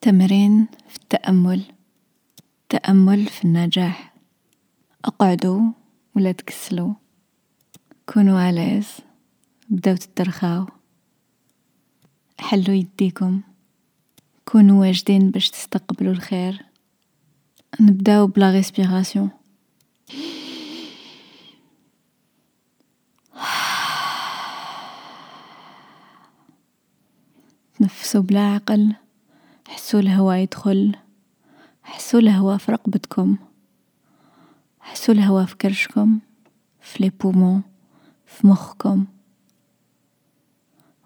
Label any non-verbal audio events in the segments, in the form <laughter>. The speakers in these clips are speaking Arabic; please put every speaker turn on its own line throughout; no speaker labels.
تمرين في التأمل. تأمل في النجاح. أقعدوا ولا تكسلوا. كونوا علاز بداو تدرخاو حلوا يديكم. كونوا واجدين باش تستقبلوا الخير. نبداو بلا ريسبيراسيون. <sighs> تنفسوا بلا عقل. حسوا الهواء يدخل. حسوا الهواء في رقبتكم. حسوا الهواء في كرشكم في لي بومون في مخكم.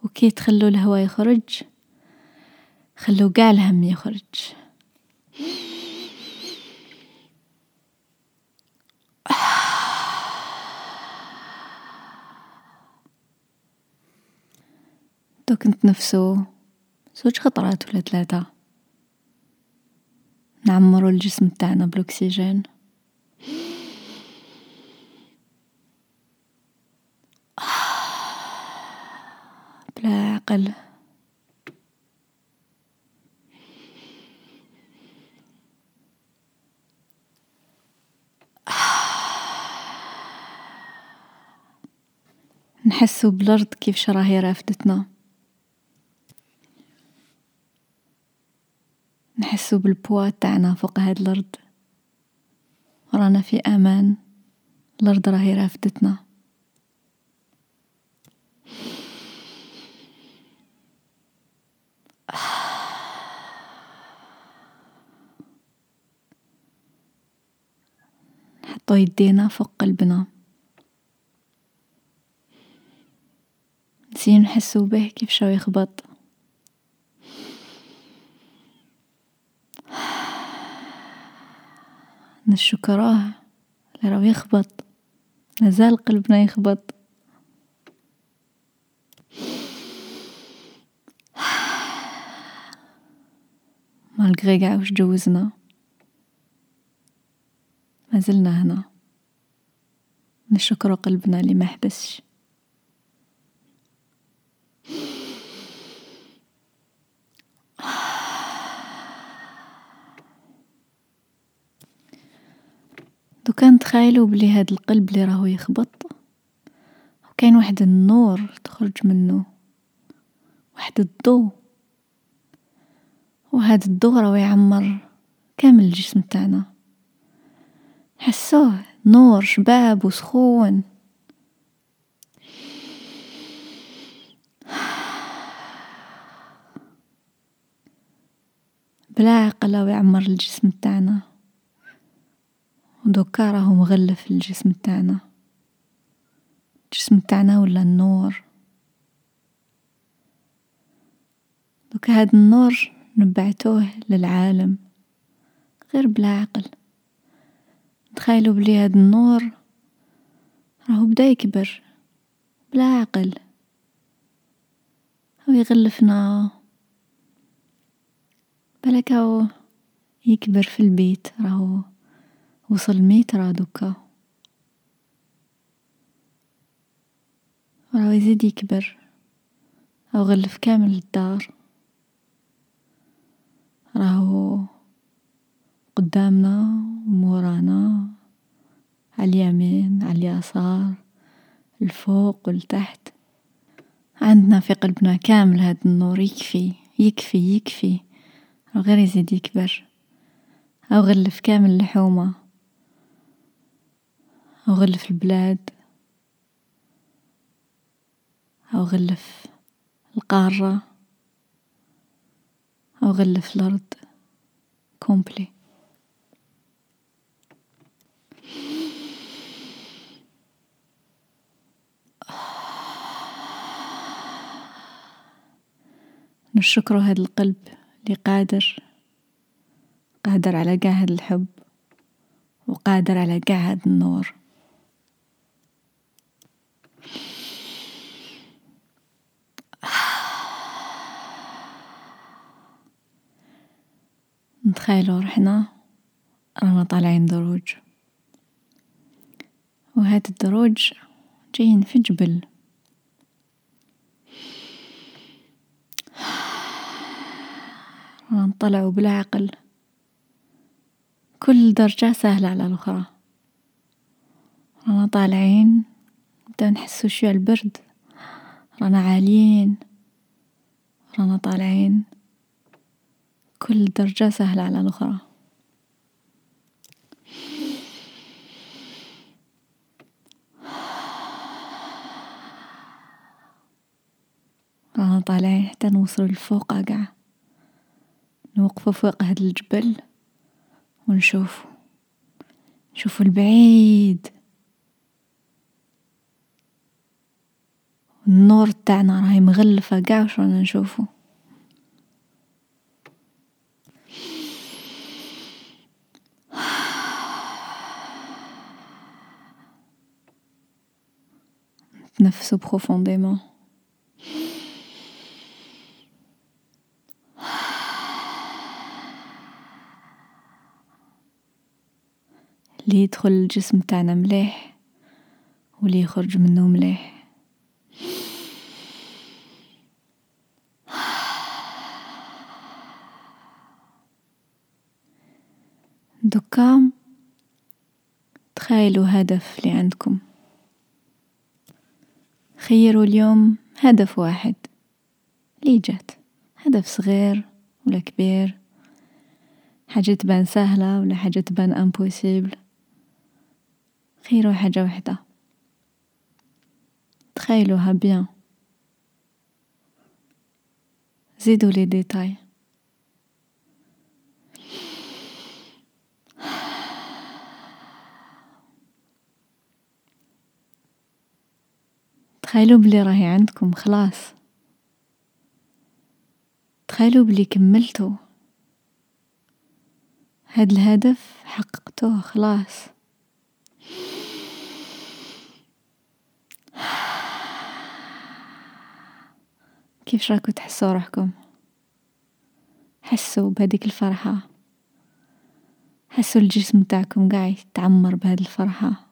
وكي تخلوا الهواء يخرج خلوا قاع الهم يخرج. دوك نتنفسو زوج خطرات ولا ثلاثة؟ نعمرو الجسم تاعنا بالأكسجين. <sighs> بلا عقل. <sighs> نحسو بالأرض كيفش راهي رافدتنا نحسو بالبوا تاعنا فوق هاد الأرض. رانا في أمان. الأرض راهي رافدتنا نحطو <sighs> يدينا فوق قلبنا. نسيو نحسو بيه كيفاش راه يخبط. نشكراه اللي راه يخبط. مازال قلبنا يخبط. <sighs> مالغري قاع وش جوزنا. ما زلنا هنا. نشكر قلبنا اللي ما حبسش. دوكا نتخيلوا بلي هاد القلب اللي راهو يخبط. وكاين واحد النور تخرج منه واحد الضو وهاد الضو راهو يعمر كامل الجسم تاعنا. حسوه نور شباب وسخون. بلا عقل ويعمر الجسم تاعنا. ودوكا راهو مغلف الجسم تاعنا. الجسم تاعنا ولا النور. دوكا هاد النور نبعتوه للعالم غير بلا عقل. تخيلوا بلي هاد النور راهو بدا يكبر بلا عقل. هو يغلفنا. بالك هو يكبر في البيت راهو. وصل ميترا دوكا راهو يزيد يكبر. راهو غلف كامل الدار راهو قدامنا ومورانا على اليمين على اليسار الفوق والتحت. عندنا في قلبنا كامل هاد النور يكفي يكفي يكفي. غير يزيد يكبر. أو غلف كامل الحومة أو غلف البلاد أو غلف القارة أو غلف الأرض كومبلي. نشكرو هاد القلب اللي قادر قادر على قاع هاد الحب وقادر على قاع هاد النور. نتخيلو روحنا رانا طالعين دروج. وهاد الدروج جايين في جبل. رانا نطلعوا بالعقل كل درجة سهلة على الأخرى. رانا طالعين نبدأ نحسو شوية البرد. رانا عاليين رانا طالعين. كل درجة سهلة على الأخرى. رانا طالعين حتى نوصل لفوق قاع. نوقفوا فوق هاد الجبل ونشوفوا نشوفوا البعيد. النور تاعنا راهي مغلفة قاع وش رانا نشوفو؟ نتنفسو بروفونديمون اللي يدخل الجسم تاعنا مليح واللي يخرج منه مليح. دكا تخيلوا هدف اللي عندكم. خيروا اليوم هدف واحد. لي جات. هدف صغير ولا كبير. حاجة تبان سهلة ولا حاجة تبان impossible خيروا حاجة وحدة. تخيلوها بيان زيدوا لي ديتاي. تخيلوا بلي راهي عندكم خلاص. تخيلوا بلي كملتوا هاد الهدف حققتوه خلاص. كيف راكو تحسوا روحكم؟ حسوا بهذيك الفرحة؟ حسوا الجسم تاعكم قاع يتعمر بهذه الفرحة؟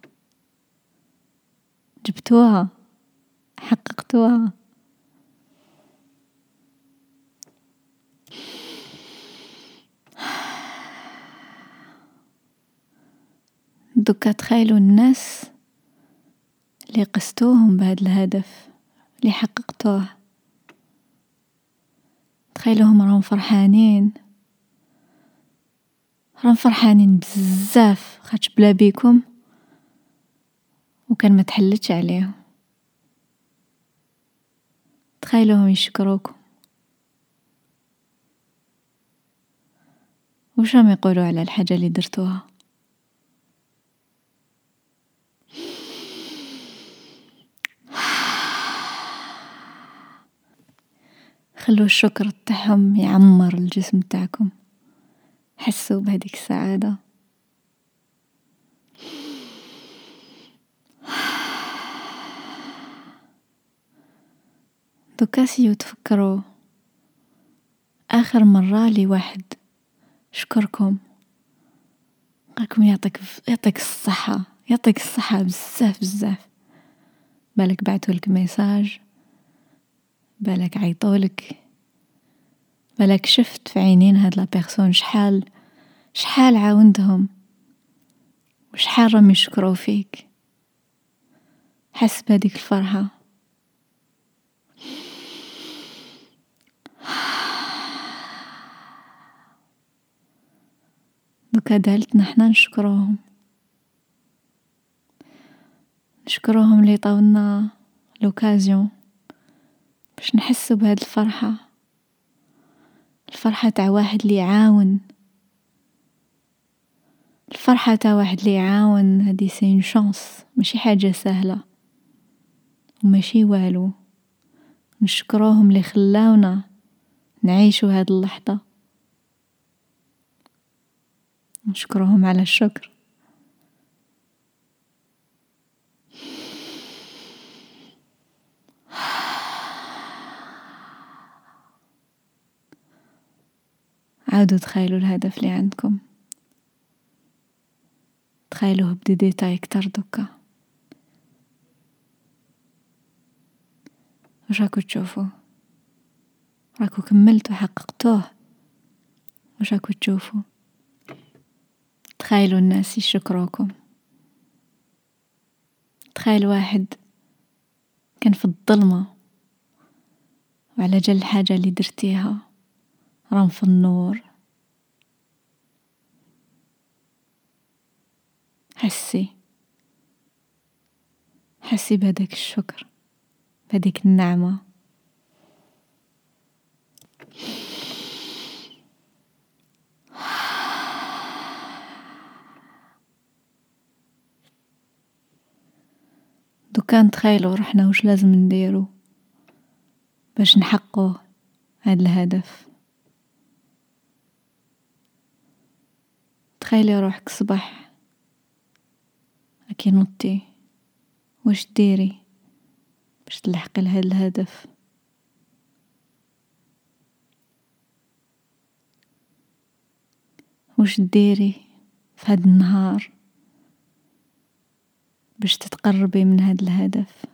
جبتوها؟ حققتوها. دوكا تخيلوا الناس اللي قستوهم بهذا الهدف اللي حققتوه. تخيلوهم راهم فرحانين. راهم فرحانين بزاف خاطش بلا بيكم وكان ما تحلتش عليهم. تخيلوهم يشكروكم. وش راهم يقولوا على الحاجة اللي درتوها؟ خلوا الشكر تاعهم يعمر الجسم تاعكم. حسوا بهذيك السعادة. دوكا essayez تفكروا آخر مرة لي واحد شكركم. قالكم يعطيك يعطيك الصحة. يعطيك الصحة بزاف بزاف. بالك بعثولك message. بالك عيطولك بالك شفت في عينين هاد la personne شحال شحال عاونتهم وشحال راهم يشكرو فيك. حس بهاديك الفرحة. دوكا دالتنا حنا نشكروهم نشكروهم لي طاولنا لوكازيون باش نحسوا بهاد الفرحة. الفرحة تاع واحد اللي يعاون. الفرحة تاع واحد اللي يعاون هادي سي شانس ماشي حاجة سهلة. وماشي والو. نشكروهم اللي خلاونا نعيشوا هاد اللحظة. نشكرهم على الشكر. عاودوا تخيلوا الهدف اللي عندكم. تخيلوه بدي ديتاي كتر دوكا. وش راكو تشوفوا؟ راكو كملتوا حققتوه. وش راكو تشوفوا؟ تخيلوا الناس يشكروكم. تخيل واحد كان في الظلمة وعلى جل الحاجة اللي درتيها رام في النور. حسي حسي بهداك الشكر بهديك النعمة. دوكا نتخيلو روحنا وش لازم نديرو باش نحقو هاد الهدف. تخيلي روحك الصبح هاكي نوضتي. واش ديري باش تلحقي لهاد الهدف؟ واش ديري في هاد النهار؟ باش تتقربي من هاد الهدف.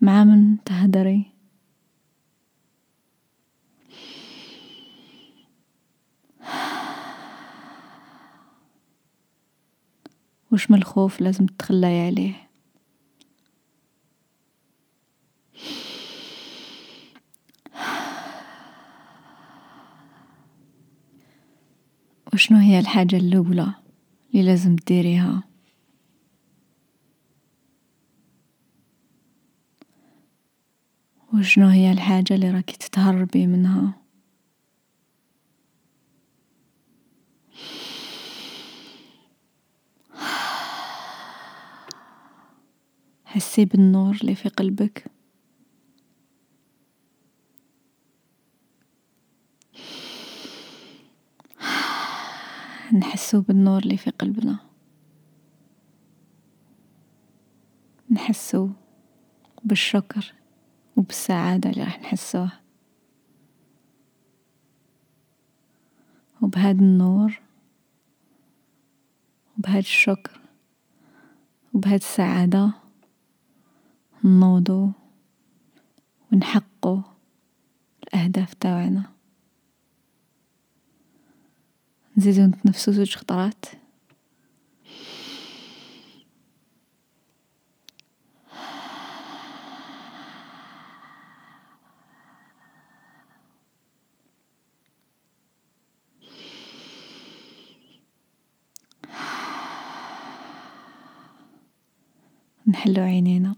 مع من تهدري؟ <sighs> وش من الخوف لازم تتخلي عليه؟ وشنو هي الحاجة الأولى اللي لازم تديريها؟ وشنو هي الحاجة اللي راكي تتهربي منها؟ حسي بالنور اللي في قلبك. نحسو بالنور اللي في قلبنا. نحسو بالشكر وبالسعادة اللي راح نحسوها. وبهاد النور وبهاد الشكر وبهاد السعادة نوضو ونحقو الأهداف تاوعنا نزيدو نتنفسو زوج خطرات. نحلو عينينا.